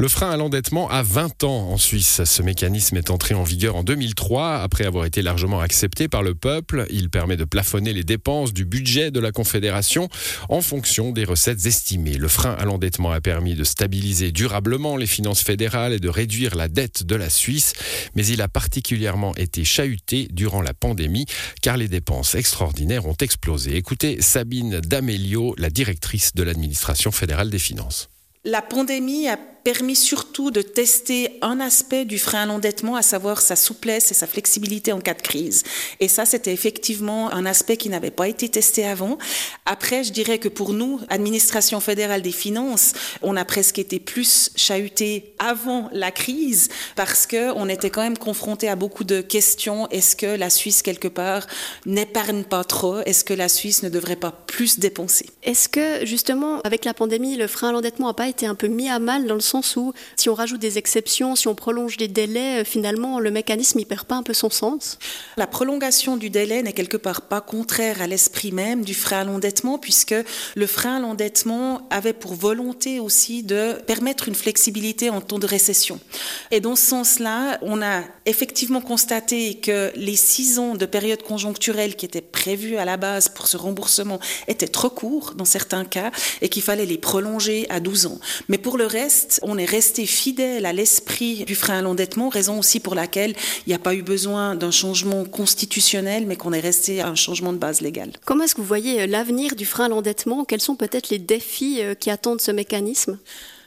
Le frein à l'endettement a 20 ans en Suisse. Ce mécanisme est entré en vigueur en 2003 après avoir été largement accepté par le peuple. Il permet de plafonner les dépenses du budget de la Confédération en fonction des recettes estimées. Le frein à l'endettement a permis de stabiliser durablement les finances fédérales et de réduire la dette de la Suisse, mais il a particulièrement été chahuté durant la pandémie car les dépenses extraordinaires ont explosé. Écoutez Sabine D'Amelio, la directrice de l'administration fédérale des finances. La pandémie a permis surtout de tester un aspect du frein à l'endettement, à savoir sa souplesse et sa flexibilité en cas de crise. Et ça, c'était effectivement un aspect qui n'avait pas été testé avant. Après, je dirais que pour nous, administration fédérale des finances, on a presque été plus chahuté avant la crise parce que on était quand même confronté à beaucoup de questions. Est-ce que la Suisse quelque part n'épargne pas trop? Est-ce que la Suisse ne devrait pas plus dépenser? Est-ce que justement, avec la pandémie, le frein à l'endettement n'a pas été un peu mis à mal dans le sens où si on rajoute des exceptions, si on prolonge des délais, euh, finalement le mécanisme ne perd pas un peu son sens La prolongation du délai n'est quelque part pas contraire à l'esprit même du frein à l'endettement puisque le frein à l'endettement avait pour volonté aussi de permettre une flexibilité en temps de récession. Et dans ce sens-là, on a effectivement constaté que les six ans de période conjoncturelle qui étaient prévus à la base pour ce remboursement étaient trop courts dans certains cas et qu'il fallait les prolonger à 12 ans. Mais pour le reste, on est resté fidèle à l'esprit du frein à l'endettement, raison aussi pour laquelle il n'y a pas eu besoin d'un changement constitutionnel, mais qu'on est resté à un changement de base légale. Comment est-ce que vous voyez l'avenir du frein à l'endettement? Quels sont peut-être les défis euh, qui attendent ce mécanisme?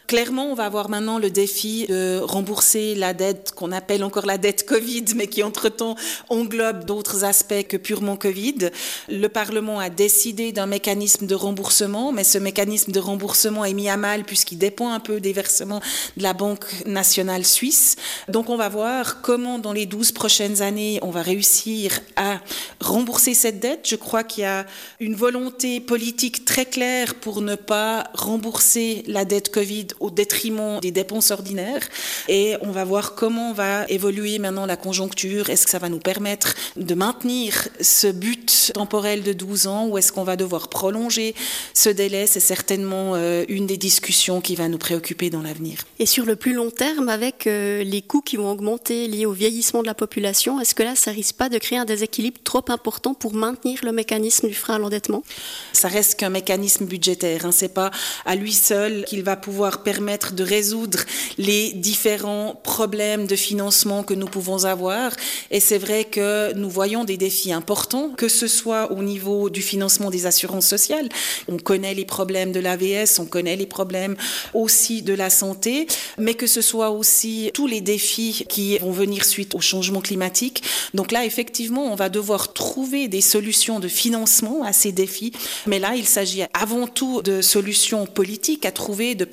Clairement, on va avoir maintenant le défi de rembourser la dette qu'on appelle encore la dette Covid, mais qui entre-temps englobe d'autres aspects que purement Covid. Le Parlement a décidé d'un mécanisme de remboursement, mais ce mécanisme de remboursement est mis à mal puisqu'il dépend un peu des versements de la Banque nationale suisse. Donc on va voir comment dans les 12 prochaines années on va réussir à rembourser cette dette. Je crois qu'il y a une volonté politique très claire pour ne pas rembourser la dette Covid au détriment des dépenses ordinaires. Et on va voir comment va évoluer maintenant la conjoncture. Est-ce que ça va nous permettre de maintenir ce but temporel de 12 ans ou est-ce qu'on va devoir prolonger ce délai? C'est certainement euh, une des discussions qui va nous préoccuper dans l'avenir. Et sur le plus long terme, avec euh, les coûts qui vont augmenter liés au vieillissement de la population, est-ce que là, ça risque pas de créer un déséquilibre trop important pour maintenir le mécanisme du frein à l'endettement? Ça reste qu'un mécanisme budgétaire. Hein. C'est pas à lui seul qu'il va pouvoir permettre de résoudre les différents problèmes de financement que nous pouvons avoir. Et c'est vrai que nous voyons des défis importants, que ce soit au niveau du financement des assurances sociales. On connaît les problèmes de l'AVS, on connaît les problèmes aussi de la santé, mais que ce soit aussi tous les défis qui vont venir suite au changement climatique. Donc là, effectivement, on va devoir trouver des solutions de financement à ces défis. Mais là, il s'agit avant tout de solutions politiques à trouver, de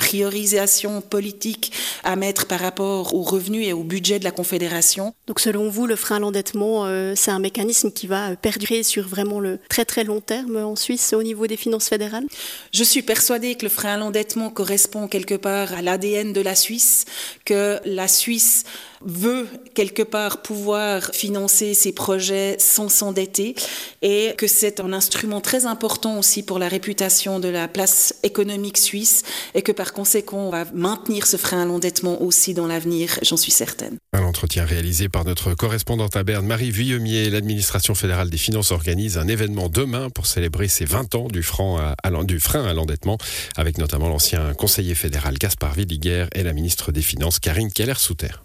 politique à mettre par rapport aux revenus et au budget de la Confédération. Donc selon vous, le frein à l'endettement, euh, c'est un mécanisme qui va perdurer sur vraiment le très très long terme en Suisse au niveau des finances fédérales? Je suis persuadée que le frein à l'endettement correspond quelque part à l'ADN de la Suisse, que la Suisse veut quelque part pouvoir financer ses projets sans s'endetter et que c'est un instrument très important aussi pour la réputation de la place économique suisse et que par conséquent on va maintenir ce frein à l'endettement aussi dans l'avenir, j'en suis certaine. Un entretien réalisé par notre correspondante à Berne, Marie Vuillemier. L'administration fédérale des finances organise un événement demain pour célébrer ses 20 ans du, frein à l'endettement avec notamment l'ancien conseiller fédéral Gaspard Villiger et la ministre des Finances Karine Keller-Souter.